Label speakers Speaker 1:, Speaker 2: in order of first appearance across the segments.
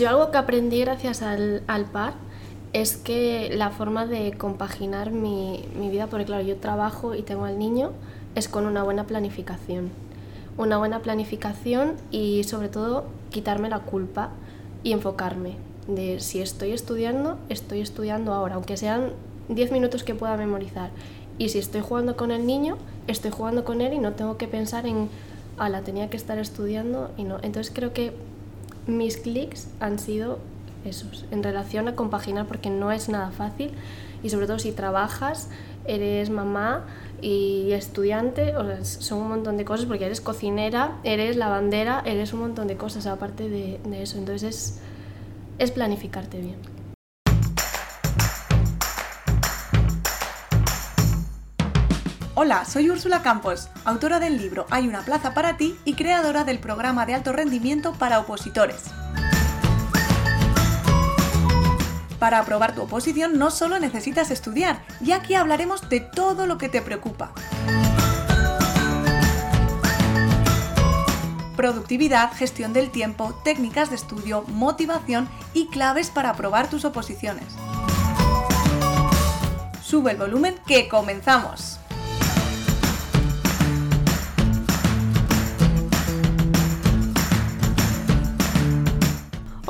Speaker 1: Yo algo que aprendí gracias al, al par es que la forma de compaginar mi, mi vida, porque claro, yo trabajo y tengo al niño, es con una buena planificación. Una buena planificación y sobre todo quitarme la culpa y enfocarme de si estoy estudiando, estoy estudiando ahora, aunque sean 10 minutos que pueda memorizar. Y si estoy jugando con el niño, estoy jugando con él y no tengo que pensar en, la tenía que estar estudiando y no. Entonces creo que mis clics han sido esos, en relación a compaginar, porque no es nada fácil y sobre todo si trabajas, eres mamá y estudiante, o son un montón de cosas, porque eres cocinera, eres lavandera, eres un montón de cosas aparte de, de eso. Entonces es, es planificarte bien.
Speaker 2: Hola, soy Úrsula Campos, autora del libro Hay una plaza para ti y creadora del programa de alto rendimiento para opositores. Para aprobar tu oposición no solo necesitas estudiar, ya aquí hablaremos de todo lo que te preocupa. Productividad, gestión del tiempo, técnicas de estudio, motivación y claves para aprobar tus oposiciones. Sube el volumen que comenzamos.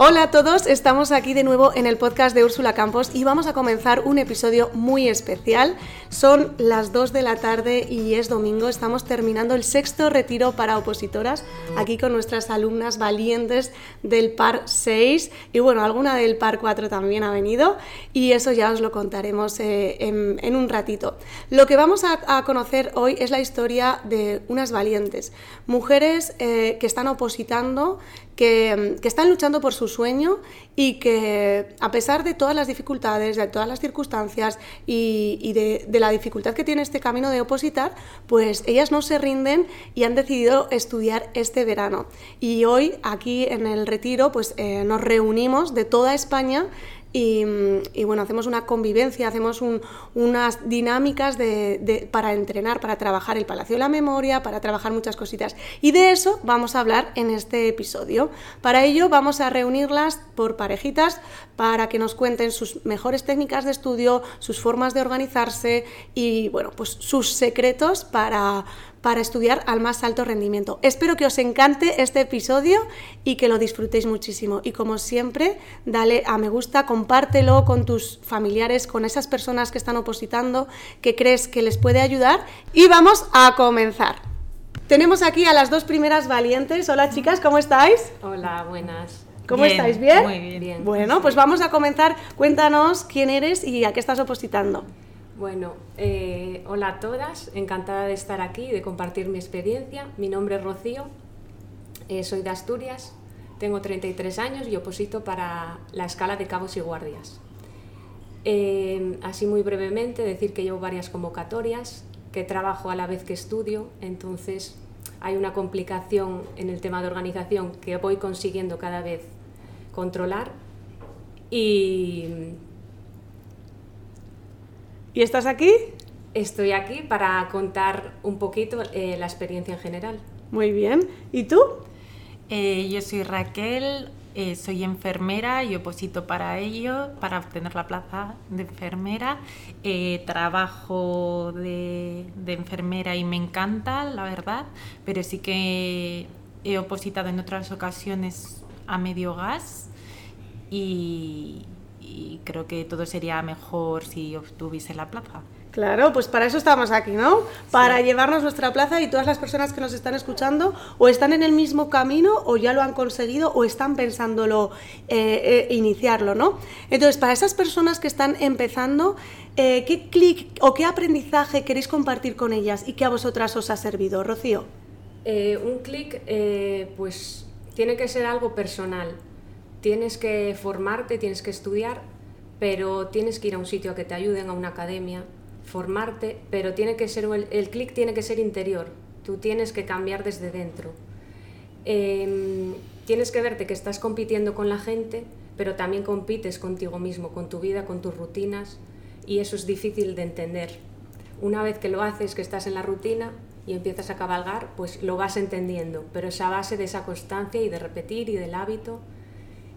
Speaker 2: Hola a todos, estamos aquí de nuevo en el podcast de Úrsula Campos y vamos a comenzar un episodio muy especial. Son las 2 de la tarde y es domingo, estamos terminando el sexto retiro para opositoras aquí con nuestras alumnas valientes del par 6 y bueno, alguna del par 4 también ha venido y eso ya os lo contaremos eh, en, un ratito. Lo que vamos a, conocer hoy es la historia de unas valientes, mujeres eh, que están opositando, que, están luchando por su sueño y que a pesar de todas las dificultades, de todas las circunstancias y, de, la dificultad que tiene este camino de opositar, pues ellas no se rinden y han decidido estudiar este verano. Y hoy aquí en el retiro pues eh, nos reunimos de toda España y, bueno, hacemos una convivencia, hacemos unas dinámicas para entrenar, para trabajar el Palacio de la Memoria, para trabajar muchas cositas. Y de eso vamos a hablar en este episodio. Para ello vamos a reunirlas por parejitas para que nos cuenten sus mejores técnicas de estudio, sus formas de organizarse y bueno, pues sus secretos para para estudiar al más alto rendimiento. Espero que os encante este episodio y que lo disfrutéis muchísimo. Y como siempre, dale a me gusta, compártelo con tus familiares, con esas personas que están opositando, que crees que les puede ayudar. Y vamos a comenzar. Tenemos aquí a las dos primeras valientes. Hola chicas, ¿cómo estáis?
Speaker 3: Hola, buenas.
Speaker 2: ¿Cómo estáis? ¿Bien?
Speaker 3: Muy bien.
Speaker 2: Bueno, pues vamos a comenzar. Cuéntanos quién eres y a qué estás opositando.
Speaker 3: Bueno, eh, hola a todas, encantada de estar aquí y de compartir mi experiencia. Mi nombre es Rocío, eh, soy de Asturias, tengo 33 años y oposito para la escala de cabos y guardias. Eh, así muy brevemente, decir que llevo varias convocatorias, que trabajo a la vez que estudio, entonces hay una complicación en el tema de organización que voy consiguiendo cada vez controlar y
Speaker 2: ¿Y estás aquí?
Speaker 3: Estoy aquí para contar un poquito eh, la experiencia en general.
Speaker 2: Muy bien. ¿Y tú?
Speaker 4: Eh, yo soy Raquel, eh, soy enfermera y oposito para ello, para obtener la plaza de enfermera. trabajo de, de, enfermera y me encanta, la verdad, pero sí que he opositado en otras ocasiones a medio gas y, y creo que todo sería mejor si obtuviese la plaza.
Speaker 2: Claro, pues para eso estamos aquí, ¿no? Para llevarnos nuestra plaza y todas las personas que nos están escuchando o están en el mismo camino o ya lo han conseguido o están pensándolo eh, eh, iniciarlo, ¿no? Entonces, para esas personas que están empezando, eh, ¿qué clic o qué aprendizaje queréis compartir con ellas y qué a vosotras os ha servido, Rocío?
Speaker 3: un clic, pues tiene que ser algo personal tienes que formarte, tienes que estudiar, pero tienes que ir a un sitio a que te ayuden, a una academia, formarte, pero tiene que ser el, clic tiene que ser interior, tú tienes que cambiar desde dentro. Em, tienes que verte que estás compitiendo con la gente, pero también compites contigo mismo, con tu vida, con tus rutinas, y eso es difícil de entender. Una vez que lo haces, que estás en la rutina y empiezas a cabalgar, pues lo vas entendiendo, pero esa base de esa constancia y de repetir y del hábito,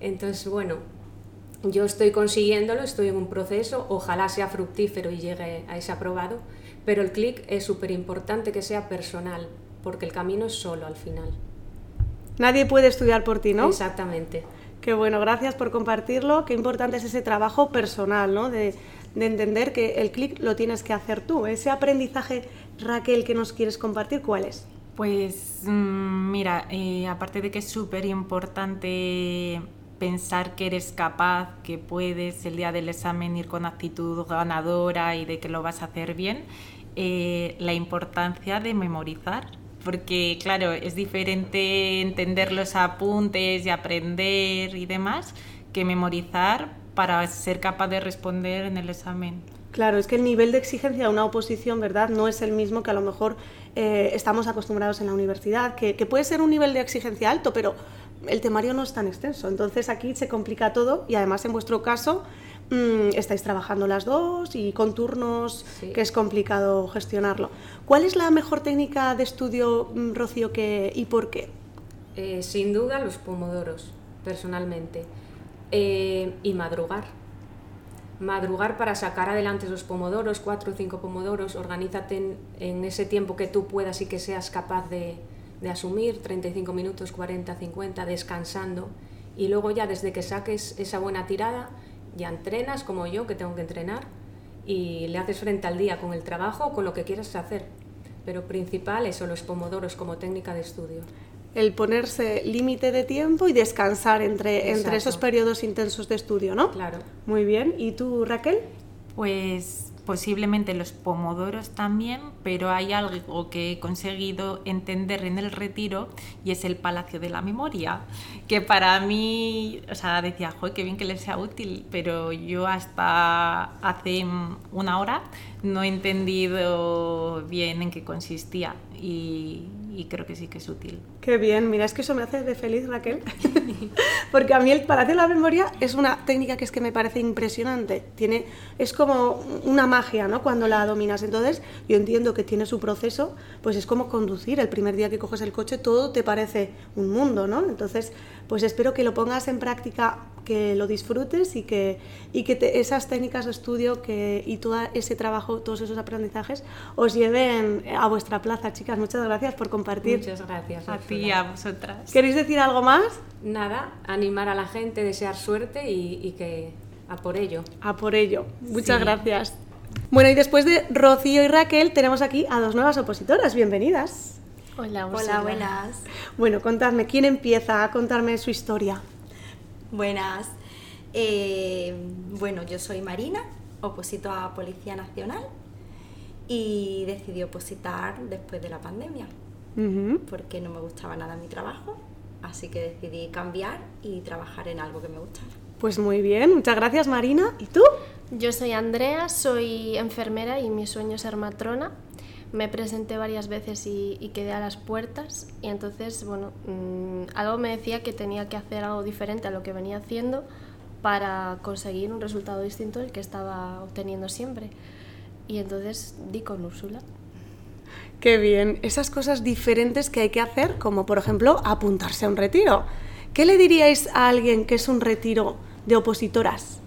Speaker 5: Entonces, bueno, yo estoy consiguiéndolo, estoy en un proceso, ojalá sea fructífero y llegue a ese aprobado, pero el clic es súper importante que sea personal, porque el camino es solo al final.
Speaker 2: Nadie puede estudiar por ti, ¿no?
Speaker 5: Exactamente.
Speaker 2: Qué bueno, gracias por compartirlo. Qué importante es ese trabajo personal, ¿no? De, de entender que el clic lo tienes que hacer tú. Ese aprendizaje, Raquel, que nos quieres compartir, ¿cuál es?
Speaker 4: Pues mm, mira, eh, aparte de que es súper importante pensar que eres capaz, que puedes el día del examen ir con actitud ganadora y de que lo vas a hacer bien, eh, la importancia de memorizar. Porque claro, es diferente entender los apuntes y aprender y demás que memorizar para ser capaz de responder en el examen.
Speaker 2: Claro, es que el nivel de exigencia de una oposición, ¿verdad?, no es el mismo que a lo mejor eh, estamos acostumbrados en la universidad, que, que, puede ser un nivel de exigencia alto, pero el temario no es tan extenso. Entonces aquí se complica todo y además en vuestro caso mmm, estáis trabajando las dos y con turnos sí. que es complicado gestionarlo. ¿Cuál es la mejor técnica de estudio, mm, Rocío, que, y por qué?
Speaker 5: Eh, sin duda los pomodoros, personalmente. Eh, y madrugar madrugar para sacar adelante esos pomodoros, cuatro o cinco pomodoros, organízate en, en, ese tiempo que tú puedas y que seas capaz de, de, asumir, 35 minutos, 40, 50, descansando, y luego ya desde que saques esa buena tirada, ya entrenas como yo, que tengo que entrenar, y le haces frente al día con el trabajo o con lo que quieras hacer. Pero principal eso, los pomodoros como técnica de estudio
Speaker 2: el ponerse límite de tiempo y descansar entre, entre esos periodos intensos de estudio, ¿no?
Speaker 5: Claro.
Speaker 2: Muy bien. ¿Y tú, Raquel?
Speaker 4: Pues posiblemente los pomodoros también, pero hay algo que he conseguido entender en el retiro y es el Palacio de la Memoria, que para mí, o sea, decía, joder, qué bien que les sea útil, pero yo hasta hace una hora no he entendido bien en qué consistía y, y creo que sí que es útil.
Speaker 2: Qué bien, mira, es que eso me hace de feliz, Raquel, porque a mí el Palacio de la Memoria es una técnica que es que me parece impresionante, tiene, es como una magia, ¿no? Cuando la dominas, entonces yo entiendo que tiene su proceso, pues es como conducir, el primer día que coges el coche todo te parece un mundo, ¿no? Entonces, pues espero que lo pongas en práctica, que lo disfrutes y que, y que te, esas técnicas de estudio que, y todo ese trabajo, todos esos aprendizajes os lleven a vuestra plaza, chicas. Muchas gracias por compartir.
Speaker 5: Muchas gracias.
Speaker 4: A ti y a vosotras.
Speaker 2: ¿Queréis decir algo más?
Speaker 5: Nada, animar a la gente, desear suerte y, y que a por ello.
Speaker 2: A por ello. Muchas sí. gracias. Bueno, y después de Rocío y Raquel, tenemos aquí a dos nuevas opositoras. Bienvenidas.
Speaker 1: Hola,
Speaker 6: Hola, buenas.
Speaker 2: Bueno, contadme, ¿quién empieza a contarme su historia?
Speaker 6: Buenas. Eh, bueno, yo soy Marina, oposito a Policía Nacional y decidí opositar después de la pandemia uh -huh. porque no me gustaba nada mi trabajo, así que decidí cambiar y trabajar en algo que me gustara.
Speaker 2: Pues muy bien, muchas gracias Marina. ¿Y tú?
Speaker 1: Yo soy Andrea, soy enfermera y mi sueño es ser matrona. Me presenté varias veces y, y quedé a las puertas y entonces, bueno, mmm, algo me decía que tenía que hacer algo diferente a lo que venía haciendo para conseguir un resultado distinto del que estaba obteniendo siempre. Y entonces di con Úrsula.
Speaker 2: Qué bien, esas cosas diferentes que hay que hacer, como por ejemplo apuntarse a un retiro. ¿Qué le diríais a alguien que es un retiro de opositoras?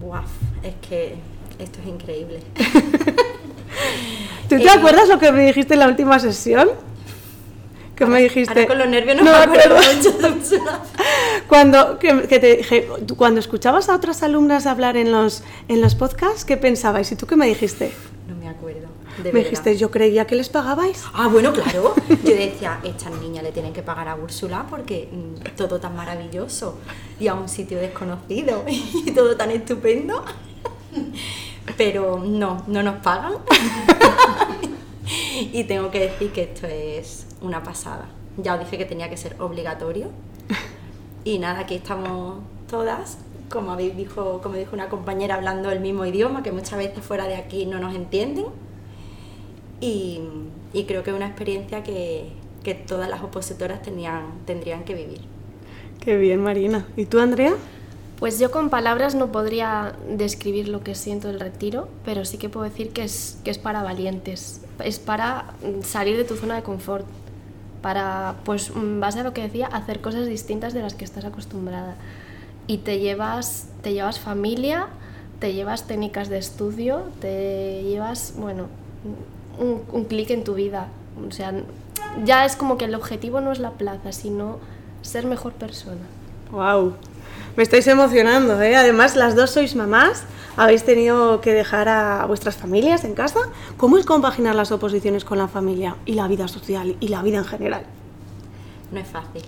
Speaker 6: Buah, es que esto es increíble.
Speaker 2: ¿Tú te eh, acuerdas lo que me dijiste en la última sesión? Que
Speaker 6: ahora,
Speaker 2: me dijiste.
Speaker 6: Ahora con los nervios no, no me acuerdo mucho.
Speaker 2: cuando, que, que, te dije, cuando escuchabas a otras alumnas hablar en los, en los podcasts, ¿qué pensabais? ¿Y tú qué me dijiste?
Speaker 6: No me acuerdo.
Speaker 2: me verdad. dijiste, yo creía que les pagabais.
Speaker 6: Ah, bueno, claro. Yo decía, estas niñas le tienen que pagar a Úrsula porque mmm, todo tan maravilloso y a un sitio desconocido y todo tan estupendo. Pero no, no nos pagan. y tengo que decir que esto es una pasada. Ya os dije que tenía que ser obligatorio. Y nada, aquí estamos todas, como, habéis dijo, como dijo una compañera, hablando el mismo idioma, que muchas veces fuera de aquí no nos entienden. Y, y creo que es una experiencia que, que todas las opositoras tenían, tendrían que vivir.
Speaker 2: Qué bien, Marina. ¿Y tú, Andrea?
Speaker 1: Pues yo con palabras no podría describir lo que siento del retiro, pero sí que puedo decir que es, que es para valientes, es para salir de tu zona de confort. para, pues, en base a lo que decía, hacer cosas distintas de las que estás acostumbrada. Y te llevas, te llevas familia, te llevas técnicas de estudio, te llevas, bueno, un, un clic en tu vida. O sea, ya es como que el objetivo no es la plaza, sino ser mejor persona.
Speaker 2: ¡Wow! Me estáis emocionando, ¿eh? Además, las dos sois mamás, habéis tenido que dejar a vuestras familias en casa. ¿Cómo es compaginar las oposiciones con la familia y la vida social y la vida en general?
Speaker 6: No es fácil.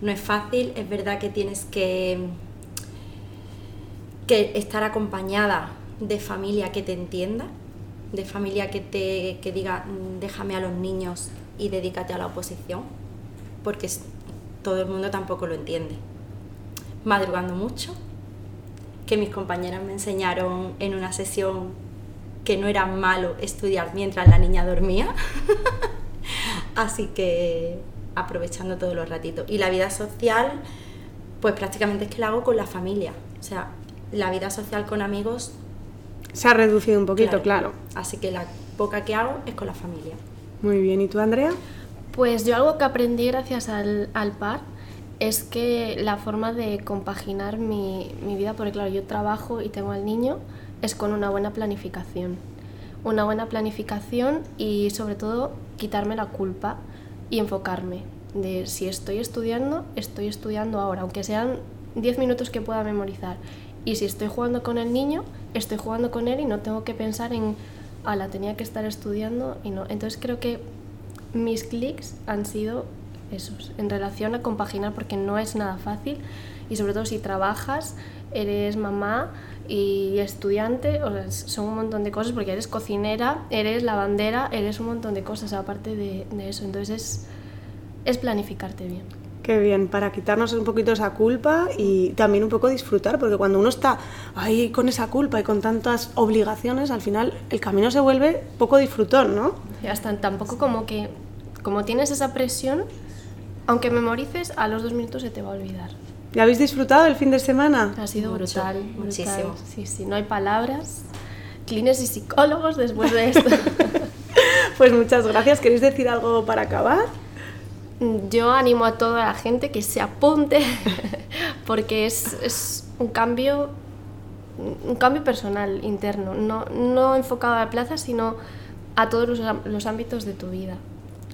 Speaker 6: No es fácil, es verdad que tienes que, que estar acompañada de familia que te entienda, de familia que te que diga "Mm, déjame a los niños y dedícate a la oposición, porque todo el mundo tampoco lo entiende. Madrugando mucho, que mis compañeras me enseñaron en una sesión que no era malo estudiar mientras la niña dormía. Así que aprovechando todos los ratitos. Y la vida social, pues prácticamente es que la hago con la familia. O sea, la vida social con amigos,
Speaker 2: Se ha reducido un poquito, claro.
Speaker 6: Así que la poca que hago es con la familia.
Speaker 2: Muy bien, ¿y tú, Andrea?
Speaker 1: Pues yo algo que aprendí gracias al, al par es que la forma de compaginar mi, mi vida, porque claro, yo trabajo y tengo al niño, es con una buena planificación. Una buena planificación y sobre todo quitarme la culpa y enfocarme de si estoy estudiando, estoy estudiando ahora, aunque sean 10 minutos que pueda memorizar. Y si estoy jugando con el niño, estoy jugando con él y no tengo que pensar en, la tenía que estar estudiando y no. Entonces creo que mis clics han sido esos, en relación a compaginar, porque no es nada fácil y sobre todo si trabajas, eres mamá y estudiante, o sea, son un montón de cosas, porque eres cocinera, eres lavandera, eres un montón de cosas aparte de, de eso. Entonces es, es planificarte bien.
Speaker 2: Qué bien, para quitarnos un poquito esa culpa y también un poco disfrutar, porque cuando uno está ahí con esa culpa y con tantas obligaciones, al final el camino se vuelve poco disfrutón, ¿no?
Speaker 1: Y hasta tampoco como que, como tienes esa presión, aunque memorices, a los dos minutos se te va a olvidar.
Speaker 2: ¿Ya habéis disfrutado el fin de semana?
Speaker 1: Ha sido
Speaker 6: Mucho,
Speaker 1: brutal, brutal.
Speaker 6: muchísimo.
Speaker 1: Sí, sí, no hay palabras. Clines y psicólogos después de esto.
Speaker 2: Pues muchas gracias. ¿Queréis decir algo para acabar?
Speaker 1: Yo animo a toda la gente que se apunte porque es, es un cambio un cambio personal interno, no, no enfocado a la plaza, sino a todos los, los ámbitos de tu vida.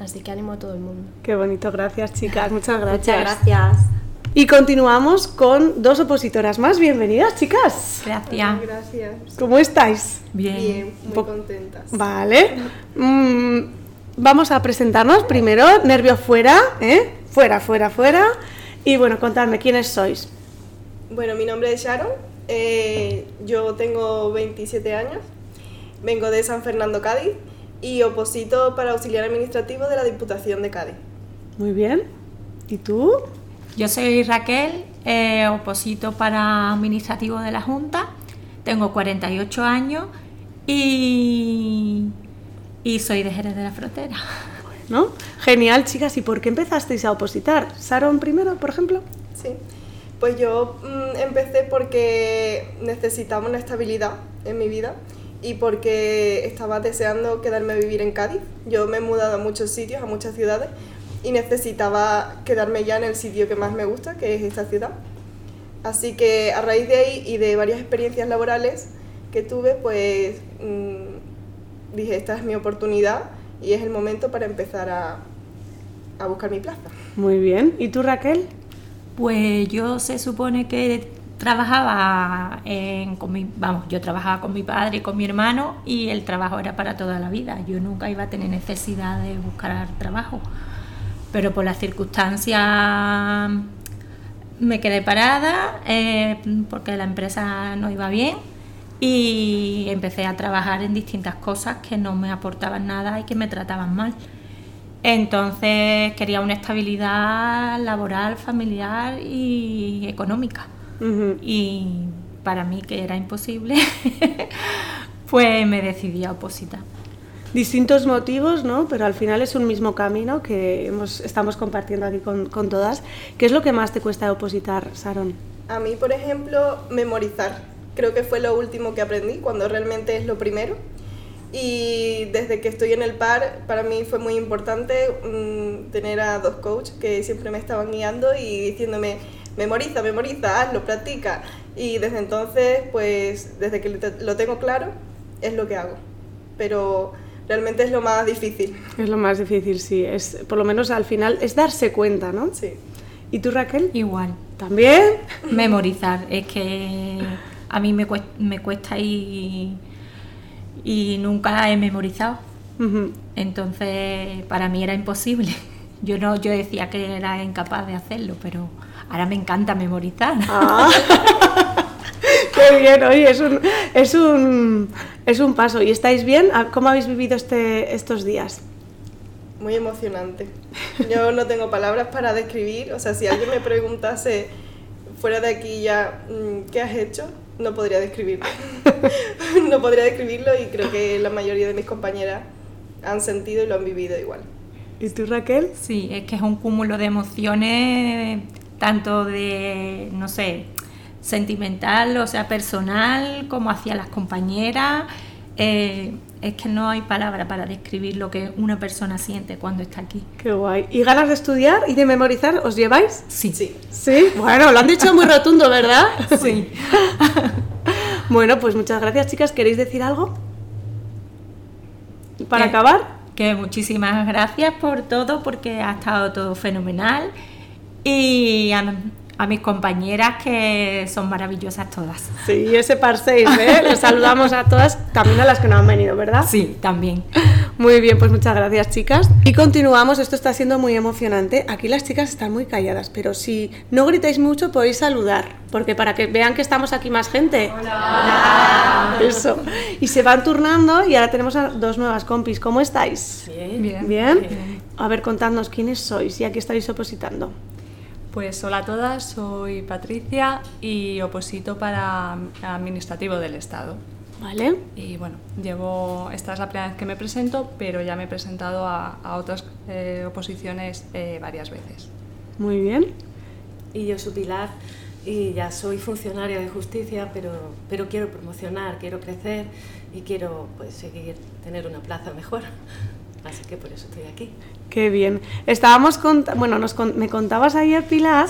Speaker 1: Así que animo a todo el mundo.
Speaker 2: Qué bonito, gracias chicas, muchas gracias.
Speaker 6: Muchas gracias.
Speaker 2: Y continuamos con dos opositoras más. Bienvenidas, chicas.
Speaker 4: Gracias.
Speaker 7: Gracias.
Speaker 2: ¿Cómo estáis?
Speaker 4: Bien.
Speaker 7: Bien, muy contentas.
Speaker 2: Vale. Mm, vamos a presentarnos primero. Nervio fuera, ¿eh? Fuera, fuera, fuera. Y bueno, contadme quiénes sois.
Speaker 7: Bueno, mi nombre es Sharon, eh, yo tengo 27 años, vengo de San Fernando, Cádiz y oposito para auxiliar administrativo de la Diputación de Cádiz.
Speaker 2: Muy bien. ¿Y tú?
Speaker 8: Yo soy Raquel, eh, oposito para administrativo de la Junta, tengo 48 años y, y soy de Jerez de la Frontera.
Speaker 2: ¿No? Genial, chicas. ¿Y por qué empezasteis a opositar? ¿Saron primero, por ejemplo?
Speaker 7: Sí, pues yo mm, empecé porque necesitaba una estabilidad en mi vida y porque estaba deseando quedarme a vivir en Cádiz. Yo me he mudado a muchos sitios, a muchas ciudades y necesitaba quedarme ya en el sitio que más me gusta, que es esta ciudad. Así que a raíz de ahí y de varias experiencias laborales que tuve, pues mm, dije, esta es mi oportunidad y es el momento para empezar a, a buscar mi plaza.
Speaker 2: Muy bien. ¿Y tú, Raquel?
Speaker 8: Pues yo se supone que trabajaba en, con mi, vamos, yo trabajaba con mi padre y con mi hermano y el trabajo era para toda la vida. Yo nunca iba a tener necesidad de buscar trabajo. Pero por las circunstancias me quedé parada eh, porque la empresa no iba bien y empecé a trabajar en distintas cosas que no me aportaban nada y que me trataban mal. Entonces quería una estabilidad laboral, familiar y económica.
Speaker 2: Ujú.
Speaker 8: Y para mí, que era imposible, pues me decidí a opositar.
Speaker 2: Distintos motivos, ¿no? Pero al final es un mismo camino que hemos, estamos compartiendo aquí con, con todas. ¿Qué es lo que más te cuesta opositar, Saron?
Speaker 7: A mí, por ejemplo, memorizar. Creo que fue lo último que aprendí, cuando realmente es lo primero. Y desde que estoy en el par, para mí fue muy importante mm, tener a dos coaches que siempre me estaban guiando y diciéndome, memoriza, memoriza, hazlo, practica. Y desde entonces, pues desde que lo tengo claro, es lo que hago. Pero realmente es lo más difícil.
Speaker 2: Es lo más difícil, sí. Es, por lo menos al final es darse cuenta, ¿no?
Speaker 7: Sí.
Speaker 2: ¿Y tú, Raquel?
Speaker 8: Igual.
Speaker 2: ¿También?
Speaker 8: Memorizar. Es que a mí me cuesta, me cuesta y, y nunca he memorizado. Entonces, para mí era imposible. Yo no, yo decía que era incapaz de hacerlo, pero ahora me encanta memorizar.
Speaker 2: Ah. Qué bien, oye, es un, es un, es un paso. ¿Y estáis bien? ¿Cómo habéis vivido este, estos días?
Speaker 7: Muy emocionante. Yo no tengo palabras para describir. O sea, si alguien me preguntase fuera de aquí ya, mm, ¿qué has hecho? No podría describirlo. no podría describirlo y creo que la mayoría de mis compañeras han sentido y lo han vivido igual.
Speaker 2: ¿Y tú, Raquel?
Speaker 8: Sí, es que es un cúmulo de emociones, tanto de, no sé, sentimental, o sea, personal, como hacia las compañeras. Eh, es que no hay palabra para describir lo que una persona siente cuando está aquí.
Speaker 2: Qué guay. ¿Y ganas de estudiar y de memorizar os lleváis?
Speaker 8: Sí.
Speaker 7: Sí.
Speaker 2: Sí. Bueno, lo han dicho muy rotundo, ¿verdad?
Speaker 8: Sí.
Speaker 2: Bueno, pues muchas gracias, chicas. ¿Queréis decir algo? Para acabar.
Speaker 8: Que muchísimas gracias por todo, porque ha estado todo fenomenal. Y a, a mis compañeras que son maravillosas todas.
Speaker 2: Sí, ese par 6, ¿eh? Les saludamos a todas, también a las que no han venido, ¿verdad?
Speaker 8: Sí, también.
Speaker 2: Muy bien, pues muchas gracias, chicas. Y continuamos, esto está siendo muy emocionante. Aquí las chicas están muy calladas, pero si no gritáis mucho podéis saludar, porque para que vean que estamos aquí más gente. Hola. Eso. Y se van turnando y ahora tenemos a dos nuevas compis. ¿Cómo estáis?
Speaker 9: Bien.
Speaker 2: Bien. A ver, contadnos quiénes sois y a qué estáis opositando.
Speaker 9: Pues hola a todas, soy Patricia y oposito para Administrativo del Estado.
Speaker 2: ¿Vale?
Speaker 9: Y bueno, llevo, esta es la primera vez que me presento, pero ya me he presentado a, a otras eh, oposiciones eh, varias veces.
Speaker 2: Muy bien.
Speaker 3: Y yo soy Pilar y ya soy funcionaria de justicia, pero, pero quiero promocionar, quiero crecer y quiero pues, seguir, tener una plaza mejor. Así que por eso estoy aquí.
Speaker 2: Qué bien. Estábamos con, bueno, nos con- me contabas ayer, Pilar,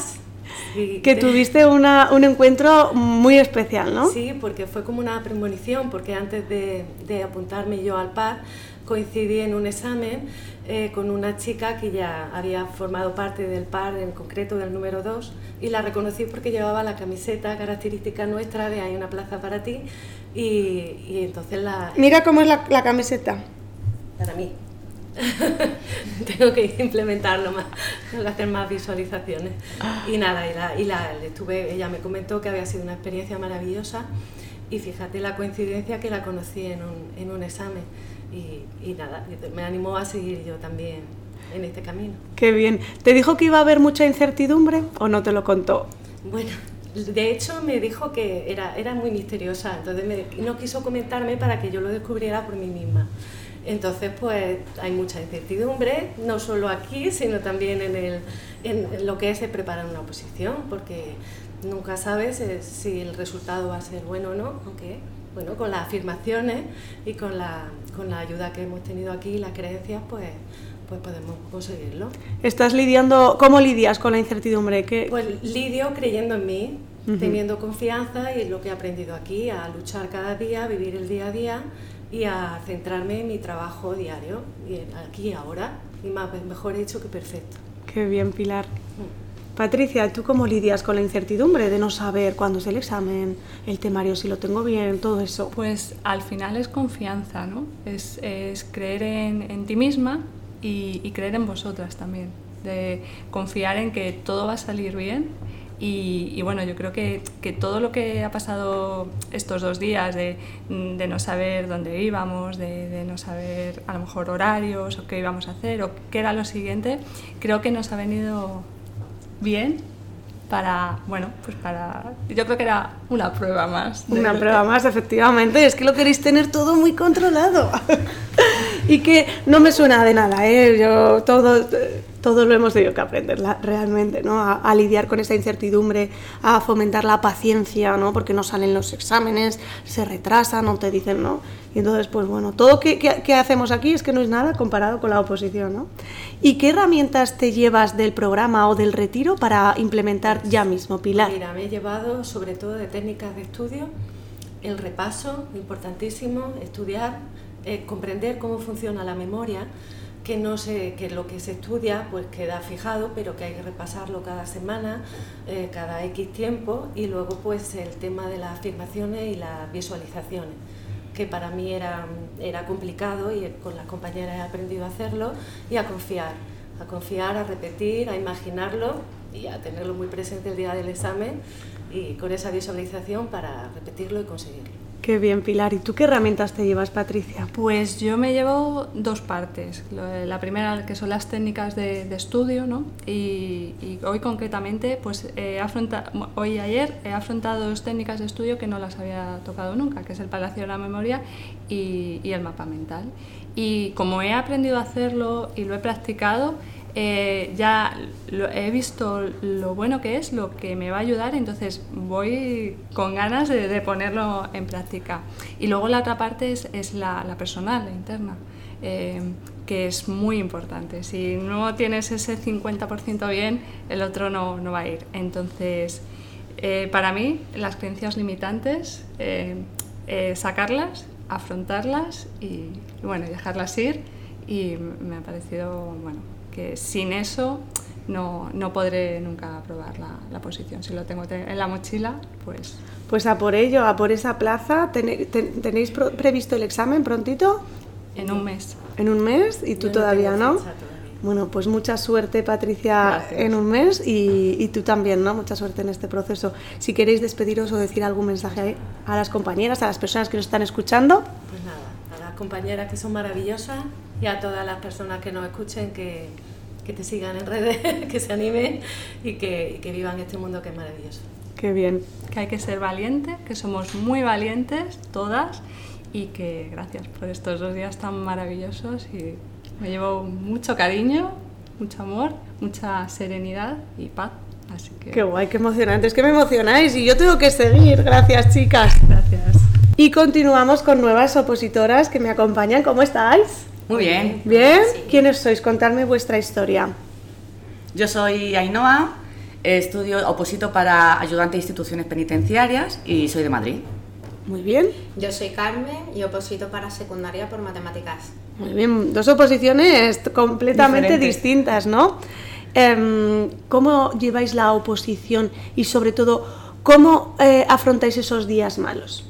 Speaker 3: Y
Speaker 2: que
Speaker 3: te-
Speaker 2: tuviste una, un encuentro muy especial, ¿no?
Speaker 3: Sí, porque fue como una premonición, porque antes de, de apuntarme yo al PAR coincidí en un examen eh, con una chica que ya había formado parte del PAR, en concreto del número 2, y la reconocí porque llevaba la camiseta característica nuestra de Hay una plaza para ti, y, y entonces la,
Speaker 2: Mira cómo es la, la camiseta.
Speaker 3: para mí. Tengo que implementarlo más, tengo que hacer más visualizaciones. Y nada, y la, y la- estuve, ella me comentó que había sido una experiencia maravillosa y fíjate la coincidencia que la conocí en un, en un examen. Y, y nada, me animó a seguir yo también en este camino.
Speaker 2: Qué bien. ¿Te dijo que iba a haber mucha incertidumbre o no te lo contó?
Speaker 3: Bueno, de hecho me dijo que era, era muy misteriosa, entonces me- no quiso comentarme para que yo lo descubriera por mí misma. Entonces, pues hay mucha incertidumbre, no solo aquí, sino también en, el, en lo que es el preparar una oposición, porque nunca sabes eh, si el resultado va a ser bueno o no, aunque, bueno, con las afirmaciones y con la, con la ayuda que hemos tenido aquí, las creencias, pues, pues podemos conseguirlo.
Speaker 2: ¿Estás lidiando, cómo lidias con la incertidumbre? ¿Qué-
Speaker 3: Pues lidio creyendo en mí, teniendo confianza y lo que he aprendido aquí, a luchar cada día, a vivir el día a día y a centrarme en mi trabajo diario, y aquí y ahora, y más, mejor hecho que perfecto.
Speaker 2: Qué bien, Pilar. Patricia, ¿tú cómo lidias con la incertidumbre de no saber cuándo es el examen, el temario, si lo tengo bien, todo eso?
Speaker 9: Pues al final es confianza, ¿no? Es, es creer en, en ti misma y, y creer en vosotras también, de confiar en que todo va a salir bien. Y, y bueno, yo creo que, que todo lo que ha pasado estos dos días, de, de no saber dónde íbamos, de, de no saber a lo mejor horarios o qué íbamos a hacer o qué era lo siguiente, creo que nos ha venido bien para, bueno, pues para, yo creo que era una prueba más.
Speaker 2: Una prueba más, efectivamente. Es que lo queréis tener todo muy controlado. y que no me suena de nada, ¿eh? Yo todo, Todos lo hemos tenido que aprender realmente, ¿no? A, a lidiar con esa incertidumbre, a fomentar la paciencia, ¿no? Porque no salen los exámenes, se retrasan, no te dicen, ¿no? Y entonces, pues bueno, todo que, que- que hacemos aquí es que no es nada comparado con la oposición, ¿no? ¿Y qué herramientas te llevas del programa o del retiro para implementar ya mismo, Pilar?
Speaker 3: Mira, me he llevado sobre todo de técnicas de estudio, el repaso, importantísimo, estudiar, eh, comprender cómo funciona la memoria, que no sé, que lo que se estudia pues queda fijado, pero que hay que repasarlo cada semana, eh, cada X tiempo, y luego pues el tema de las afirmaciones y las visualizaciones que para mí era, era complicado y con las compañeras he aprendido a hacerlo y a confiar, a confiar, a repetir, a imaginarlo y a tenerlo muy presente el día del examen y con esa visualización para repetirlo y conseguirlo.
Speaker 2: Qué bien, Pilar. ¿Y tú qué herramientas te llevas, Patricia?
Speaker 9: Pues yo me llevo dos partes. La primera, que son las técnicas de, de estudio, ¿no? Y, y hoy concretamente, pues he afronta- hoy y ayer he afrontado dos técnicas de estudio que no las había tocado nunca, que es el Palacio de la Memoria y, y el mapa mental. Y como he aprendido a hacerlo y lo he practicado, eh, ya he visto lo bueno que es, lo que me va a ayudar, entonces voy con ganas de, ponerlo en práctica. Y luego la otra parte es, la, personal, la interna, eh, que es muy importante. Si no tienes ese 50% bien, el otro no, no va a ir. Entonces, eh, para mí, las creencias limitantes, eh, sacarlas, afrontarlas y, y, bueno, dejarlas ir. Y me ha parecido, bueno, que sin eso no, no podré nunca aprobar la, la posición. Si lo tengo te- en la mochila, pues
Speaker 2: Pues a por ello, a por esa plaza. ¿Tenéis pro- previsto el examen prontito?
Speaker 9: en un mes.
Speaker 2: ¿En un mes? ¿Y tú
Speaker 3: Yo
Speaker 2: todavía no?
Speaker 3: todavía.
Speaker 2: Bueno, pues mucha suerte, Patricia,
Speaker 9: Gracias.
Speaker 2: en un mes y, y tú también, ¿no? Mucha suerte en este proceso. Si queréis despediros o decir algún mensaje a las compañeras, a las personas que nos están escuchando.
Speaker 3: Pues nada, a las compañeras que son maravillosas y a todas las personas que nos escuchen que, que te sigan en redes, que se animen y que, y que vivan este mundo que es maravilloso.
Speaker 2: Qué bien.
Speaker 9: Que hay que ser valiente, que somos muy valientes todas y que gracias por estos dos días tan maravillosos y me llevo mucho cariño, mucho amor, mucha serenidad y paz. Así que
Speaker 2: Qué guay, qué emocionante. Es que me emocionáis y yo tengo que seguir. Gracias, chicas.
Speaker 9: gracias.
Speaker 2: Y continuamos con nuevas opositoras que me acompañan. ¿Cómo estáis?
Speaker 10: Muy bien.
Speaker 2: ¿Bien? ¿Quiénes sois? Contadme vuestra historia.
Speaker 10: Yo soy Ainhoa, estudio oposito para ayudante de instituciones penitenciarias y soy de Madrid.
Speaker 2: Muy bien.
Speaker 11: Yo soy Carmen y oposito para secundaria por matemáticas.
Speaker 2: Muy bien, dos oposiciones completamente
Speaker 10: Diferentes.
Speaker 2: distintas, ¿no? Em, ¿Cómo lleváis la oposición y sobre todo cómo eh, afrontáis esos días malos?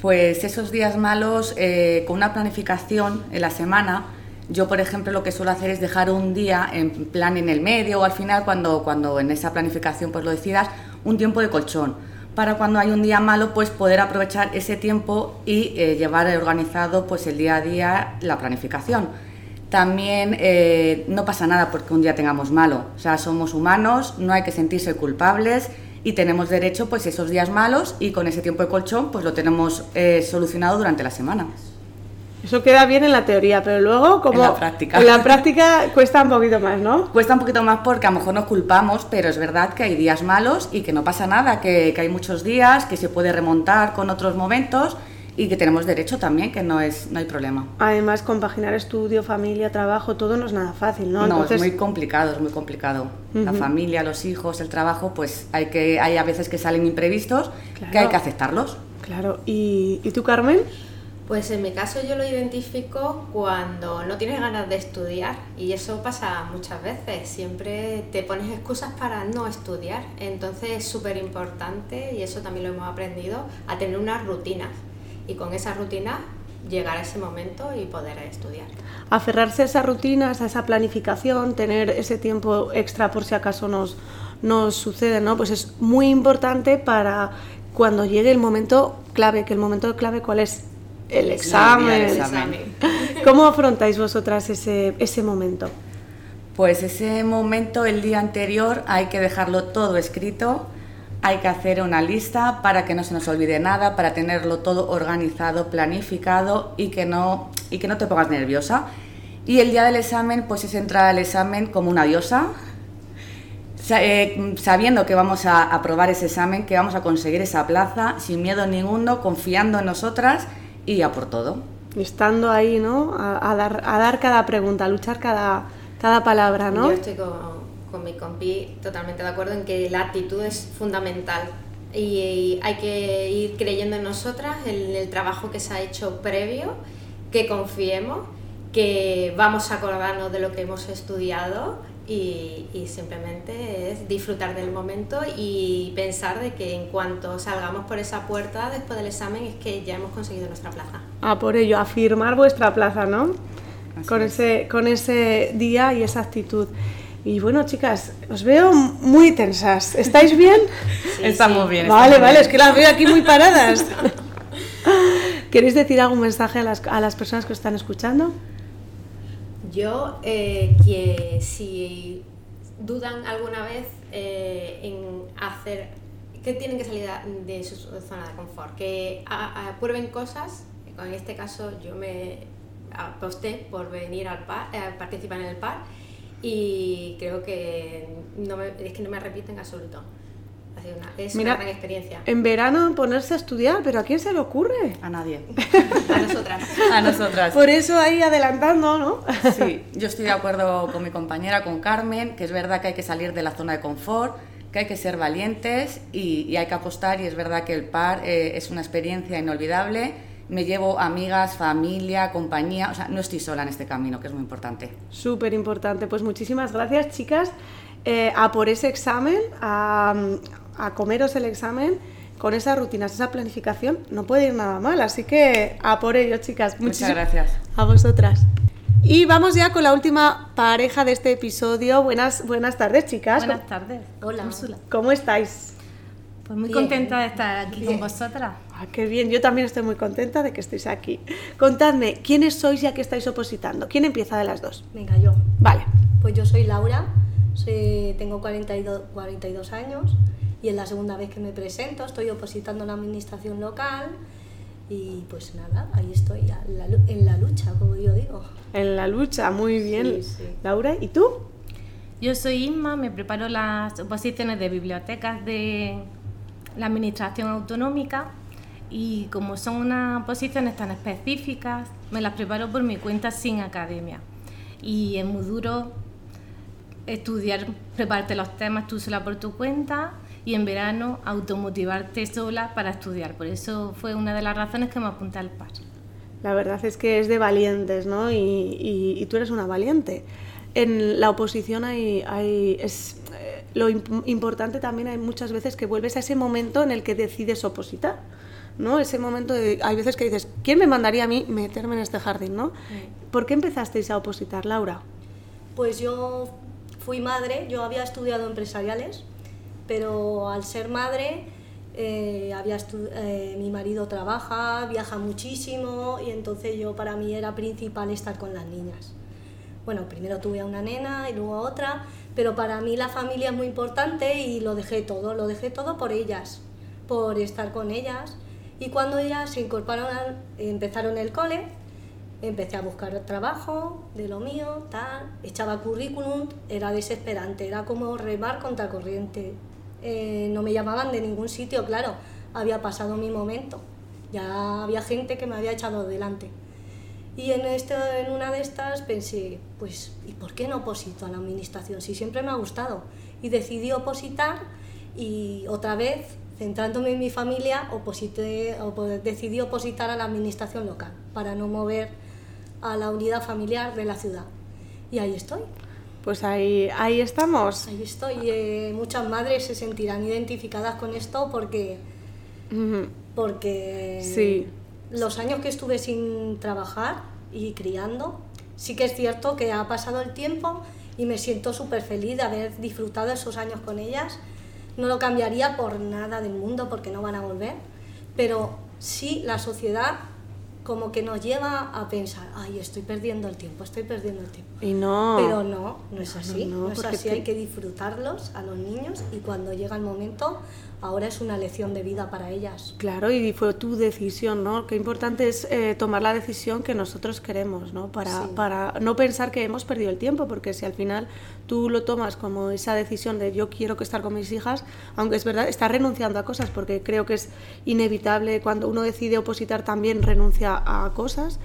Speaker 10: Pues esos días malos, eh, con una planificación en la semana, yo por ejemplo lo que suelo hacer es dejar un día en plan en el medio o al final cuando, cuando en esa planificación pues lo decidas, un tiempo de colchón para cuando hay un día malo pues poder aprovechar ese tiempo y eh, llevar organizado pues el día a día la planificación. También eh, no pasa nada porque un día tengamos malo, o sea, somos humanos, no hay que sentirse culpables y tenemos derecho pues esos días malos y con ese tiempo de colchón pues lo tenemos eh, solucionado durante la semana.
Speaker 2: Eso queda bien en la teoría, pero luego como
Speaker 10: En la práctica.
Speaker 2: en la práctica cuesta un poquito más, ¿no?
Speaker 10: Cuesta un poquito más porque a lo mejor nos culpamos, pero es verdad que hay días malos y que no pasa nada, que, que hay muchos días, que se puede remontar con otros momentos y que tenemos derecho también, que no, es, no hay problema.
Speaker 2: Además, compaginar estudio, familia, trabajo, todo no es nada fácil, ¿no?
Speaker 10: No,
Speaker 2: Entonces,
Speaker 10: es muy complicado, es muy complicado. La familia, los hijos, el trabajo, pues hay, que, hay a veces que salen imprevistos que hay que aceptarlos.
Speaker 2: Claro, ¿y, ¿y tú, Carmen?
Speaker 11: Pues en mi caso yo lo identifico cuando no tienes ganas de estudiar y eso pasa muchas veces. Siempre te pones excusas para no estudiar. Entonces es súper importante y eso también lo hemos aprendido a tener unas rutinas y con esas rutinas llegar a ese momento y poder estudiar.
Speaker 2: aferrarse a esas rutinas, a esa planificación, tener ese tiempo extra por si acaso nos, nos sucede, ¿no? Pues es muy importante para cuando llegue el momento clave, que el momento clave cuál es el examen.
Speaker 10: el examen.
Speaker 2: ¿Cómo afrontáis vosotras ese, ese momento?
Speaker 10: Pues ese momento, el día anterior, hay que dejarlo todo escrito, hay que hacer una lista para que no se nos olvide nada, para tenerlo todo organizado, planificado y que no, y que no te pongas nerviosa. Y el día del examen, pues es entrar al examen como una diosa, sa- eh, sabiendo que vamos a aprobar ese examen, que vamos a conseguir esa plaza, sin miedo ninguno, confiando en nosotras y a por todo.
Speaker 2: Estando ahí, ¿no? A, a dar, a dar cada pregunta, a luchar cada, cada palabra, ¿no?
Speaker 6: Yo estoy con, con mi compi totalmente de acuerdo en que la actitud es fundamental y, y hay que ir creyendo en nosotras, en el trabajo que se ha hecho previo, que confiemos, que vamos a acordarnos de lo que hemos estudiado y, y simplemente es disfrutar del momento y pensar de que en cuanto salgamos por esa puerta después del examen es que ya hemos conseguido nuestra plaza.
Speaker 2: A por ello, a firmar vuestra plaza, ¿no?
Speaker 10: Así
Speaker 2: Con
Speaker 10: es.
Speaker 2: ese, con ese día y esa actitud. Y bueno, chicas, os veo muy tensas. ¿Estáis bien?
Speaker 12: estamos bien.
Speaker 2: Vale,
Speaker 12: estamos
Speaker 2: vale,
Speaker 12: bien.
Speaker 2: es que las veo aquí muy paradas. ¿Queréis decir algún mensaje a las, a las personas que os están escuchando?
Speaker 6: Yo, eh, que si dudan alguna vez eh, en hacer, que tienen que salir de su zona de confort, que a- a- prueben cosas, en este caso yo me aposté por venir al par, eh, participar en el par y creo que no me, es que no me arrepiento en absoluto. Ha sido una, es
Speaker 2: Mira,
Speaker 6: una gran experiencia.
Speaker 2: En verano ponerse a estudiar, pero ¿a quién se le ocurre?
Speaker 10: A nadie.
Speaker 6: A nosotras.
Speaker 10: A nosotras.
Speaker 2: Por eso ahí adelantando, ¿no?
Speaker 10: Sí, yo estoy de acuerdo con mi compañera, con Carmen, que es verdad que hay que salir de la zona de confort, que hay que ser valientes y, y hay que apostar y es verdad que el par eh, es una experiencia inolvidable. Me llevo amigas, familia, compañía, o sea, no estoy sola en este camino, que es muy importante.
Speaker 2: Súper importante. Pues muchísimas gracias, chicas. Eh, a por ese examen, a, a comeros el examen, con esas rutinas, esa planificación, no puede ir nada mal. Así que a por ello, chicas.
Speaker 10: Muchas gracias.
Speaker 2: A vosotras. Y vamos ya con la última pareja de este episodio. Buenas, buenas tardes, chicas.
Speaker 13: Buenas tardes.
Speaker 6: Hola.
Speaker 13: Úrsula.
Speaker 2: ¿Cómo estáis?
Speaker 13: Pues muy
Speaker 6: Bien.
Speaker 13: contenta de estar aquí con vosotras.
Speaker 2: Ah, qué bien, yo también estoy muy contenta de que estéis aquí. Contadme, ¿quiénes sois ya que estáis opositando? ¿Quién empieza de las dos?
Speaker 14: Venga, yo.
Speaker 2: Vale.
Speaker 14: Pues yo soy Laura, soy- tengo 42, 42 años y es la segunda vez que me presento, estoy opositando a la administración local y pues nada, ahí estoy la en la lucha, como yo digo.
Speaker 2: En la lucha, muy bien.
Speaker 14: Sí, sí.
Speaker 2: Laura, ¿y tú?
Speaker 13: Yo soy Inma, me preparo las oposiciones de bibliotecas de la Administración Autonómica y como son unas posiciones tan específicas, me las preparo por mi cuenta sin academia. Y es muy duro estudiar, prepararte los temas tú sola por tu cuenta y en verano automotivarte sola para estudiar. Por eso fue una de las razones que me apunté al par.
Speaker 2: La verdad es que es de valientes, ¿no? Y, y- tú eres una valiente. En la oposición hay, hay es lo imp- importante también hay muchas veces que vuelves a ese momento en el que decides opositar, ¿no? Ese momento de, hay veces que dices, ¿quién me mandaría a mí meterme en este jardín, no? ¿Por qué empezasteis a opositar, Laura?
Speaker 14: Pues yo fui madre, yo había estudiado empresariales, pero al ser madre, eh, había eh, mi marido trabaja, viaja muchísimo y entonces yo para mí era principal estar con las niñas. Bueno, primero tuve a una nena y luego a otra, pero para mí la familia es muy importante y lo dejé todo, lo dejé todo por ellas, por estar con ellas. Y cuando ellas se incorporaron, al- empezaron el cole, empecé a buscar trabajo de lo mío, tal, echaba currículum, era desesperante, era como remar contra corriente. Eh, no me llamaban de ningún sitio, claro, había pasado mi momento, ya había gente que me había echado delante. Y en, este, en una de estas pensé, pues, ¿y por qué no oposito a la administración? Si siempre me ha gustado. Y decidí opositar y otra vez, centrándome en mi familia, oposité, opo- decidí opositar a la administración local para no mover a la unidad familiar de la ciudad. Y ahí estoy,
Speaker 2: Pues ahí, ahí estamos.
Speaker 14: ahí estoy. Eh, muchas madres se sentirán identificadas con esto porque,
Speaker 2: Ujú.
Speaker 14: porque
Speaker 2: Sí.
Speaker 14: Los años que estuve sin trabajar y criando, sí que es cierto que ha pasado el tiempo y me siento súper feliz de haber disfrutado esos años con ellas. No lo cambiaría por nada del mundo porque no van a volver, pero sí la sociedad como que nos lleva a pensar, ay, estoy perdiendo el tiempo, estoy perdiendo el tiempo.
Speaker 2: Y no.
Speaker 14: Pero no, no es así.
Speaker 2: no,
Speaker 14: No, es
Speaker 2: porque
Speaker 14: así,
Speaker 2: te-
Speaker 14: hay que disfrutarlos a los niños y cuando llega el momento ahora es una lección de vida para ellas.
Speaker 2: Claro, y fue tu decisión, ¿no? Qué importante es eh, tomar la decisión que nosotros queremos, ¿no? Para,
Speaker 14: Sí.
Speaker 2: para no pensar que hemos perdido el tiempo, porque si al final tú lo tomas como esa decisión de yo quiero que estar con mis hijas, aunque es verdad, estás renunciando a cosas, porque creo que es inevitable cuando uno decide opositar también renuncia a cosas,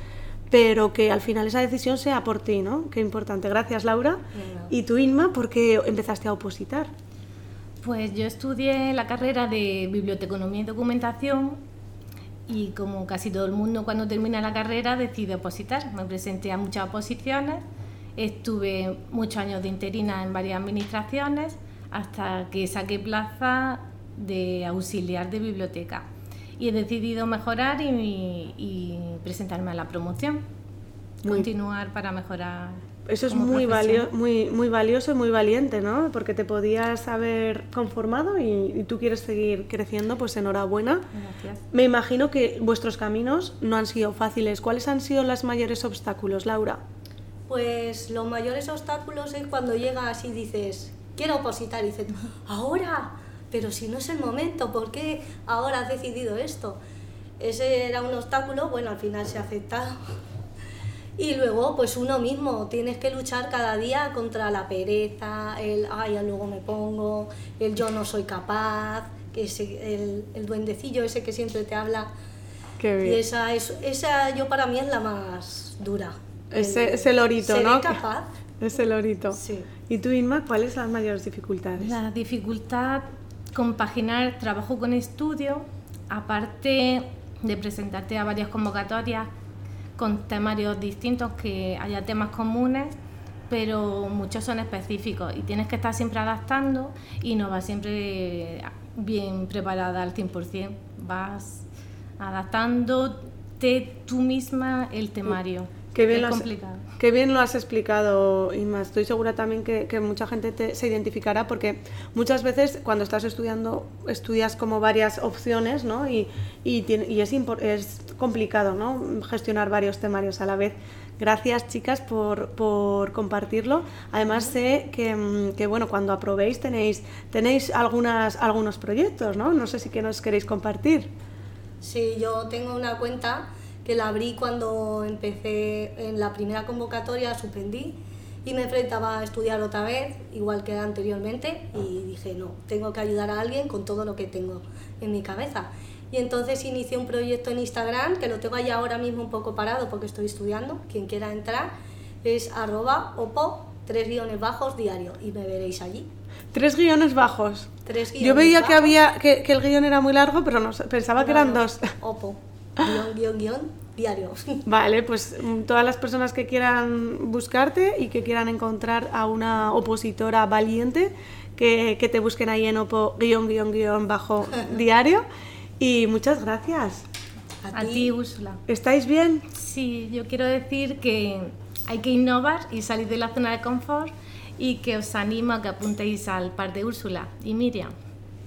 Speaker 2: pero que al final esa decisión sea por ti, ¿no? Qué importante. Gracias, Laura. Y tú, Inma, ¿por qué empezaste a opositar?
Speaker 13: Pues yo estudié la carrera de biblioteconomía y documentación y como casi todo el mundo cuando termina la carrera decide opositar. Me presenté a muchas oposiciones, estuve muchos años de interina en varias administraciones hasta que saqué plaza de auxiliar de biblioteca y he decidido mejorar y, y presentarme a la promoción,
Speaker 2: Muy-
Speaker 13: continuar para mejorar.
Speaker 2: Eso es muy, valio- muy, muy valioso y muy valiente, ¿no? Porque te podías haber conformado y, y tú quieres seguir creciendo, pues enhorabuena.
Speaker 13: Gracias.
Speaker 2: Me imagino que vuestros caminos no han sido fáciles. ¿Cuáles han sido los mayores obstáculos, Laura?
Speaker 14: Pues los mayores obstáculos es cuando llegas y dices, quiero opositar, y dices, ahora, pero si no es el momento, ¿por qué ahora has decidido esto? Ese era un obstáculo, bueno, al final se ha aceptado. Y luego, pues uno mismo, tienes que luchar cada día contra la pereza, el, ay, luego me pongo, el yo no soy capaz, que ese- el, el duendecillo ese que siempre te habla.
Speaker 2: Qué bien.
Speaker 14: Y esa, es, esa yo para mí es la más dura.
Speaker 2: Ese,
Speaker 14: El-
Speaker 2: ese lorito,
Speaker 14: ¿seré
Speaker 2: ¿no?
Speaker 14: capaz?
Speaker 2: Ese lorito.
Speaker 14: Sí.
Speaker 2: ¿Y tú, Inma, cuáles son las mayores dificultades?
Speaker 13: La dificultad compaginar trabajo con estudio, aparte de presentarte a varias convocatorias con temarios distintos, que haya temas comunes, pero muchos son específicos y tienes que estar siempre adaptando y no vas siempre bien preparada al 100%, vas adaptándote tú misma el temario.
Speaker 2: Qué bien,
Speaker 13: es
Speaker 2: lo has,
Speaker 13: complicado.
Speaker 2: qué bien lo has explicado, Inma. Estoy segura también que, que mucha gente te- se identificará porque muchas veces cuando estás estudiando, estudias como varias opciones, ¿no? Y, y, tiene- y es, impor- es complicado, ¿no? Gestionar varios temarios a la vez. Gracias, chicas, por, por compartirlo. Además, sé que, mm, que, bueno, cuando aprobéis tenéis, tenéis algunas, algunos proyectos, ¿no? No sé si que nos queréis compartir.
Speaker 14: Sí, yo tengo una cuenta que la abrí cuando empecé en la primera convocatoria, suspendí y me enfrentaba a estudiar otra vez, igual que anteriormente, y dije, no, tengo que ayudar a alguien con todo lo que tengo en mi cabeza. Y entonces inicié un proyecto en Instagram, que lo tengo ahí ahora mismo un poco parado porque estoy estudiando, quien quiera entrar, es arroba opo, tres guiones bajos diario, y me veréis allí.
Speaker 2: Tres guiones bajos.
Speaker 14: Tres
Speaker 2: Yo
Speaker 14: guiones
Speaker 2: veía que
Speaker 14: bajos.
Speaker 2: había que, que el guion era muy largo, pero no pensaba que eran
Speaker 14: no,
Speaker 2: dos.
Speaker 14: Opo, guion, guion, guion, diario.
Speaker 2: Vale, pues mm, todas las personas que quieran buscarte y que quieran encontrar a una opositora valiente, que, que te busquen ahí en opo guion guion guion bajo diario. Y muchas gracias.
Speaker 13: A ti, Úrsula.
Speaker 2: ¿Estáis bien?
Speaker 13: Sí, yo quiero decir que hay que innovar y salir de la zona de confort y que os animo a que apuntéis al par de Úrsula y Miriam.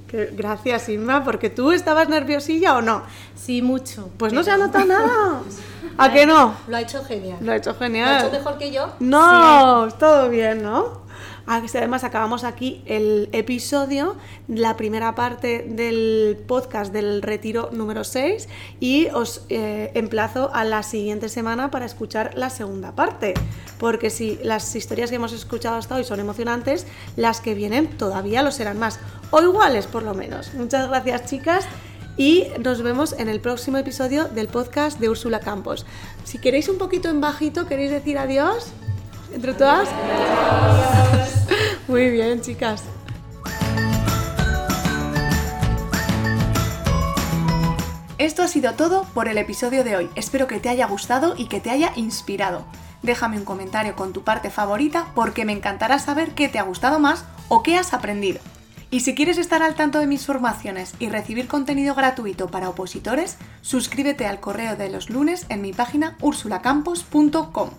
Speaker 2: Que- gracias, Inma, porque tú estabas nerviosilla o no.
Speaker 13: Sí, mucho.
Speaker 2: Pues no se ha notado nada. ¿A que no?
Speaker 14: Lo ha hecho genial.
Speaker 2: Lo ha hecho
Speaker 14: ¿Lo ha
Speaker 2: genial.
Speaker 14: hecho mejor que yo?
Speaker 2: No, todo bien, ¿no? Ah, Además, acabamos aquí el episodio, la primera parte del podcast del retiro número 6 y os eh, emplazo a la siguiente semana para escuchar la segunda parte. Porque si las historias que hemos escuchado hasta hoy son emocionantes, las que vienen todavía lo serán más. O iguales, por lo menos. Muchas gracias, chicas. Y nos vemos en el próximo episodio del podcast de Úrsula Campos. Si queréis un poquito en bajito, ¿queréis decir adiós? ¿Entre todas? Muy bien, chicas.
Speaker 15: Esto ha sido todo por el episodio de hoy. Espero que te haya gustado y que te haya inspirado. Déjame un comentario con tu parte favorita porque me encantará saber qué te ha gustado más o qué has aprendido. Y si quieres estar al tanto de mis formaciones y recibir contenido gratuito para opositores, suscríbete al correo de los lunes en mi página ursulacampos.com.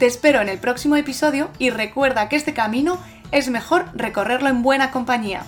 Speaker 15: Te espero en el próximo episodio y recuerda que este camino es mejor recorrerlo en buena compañía.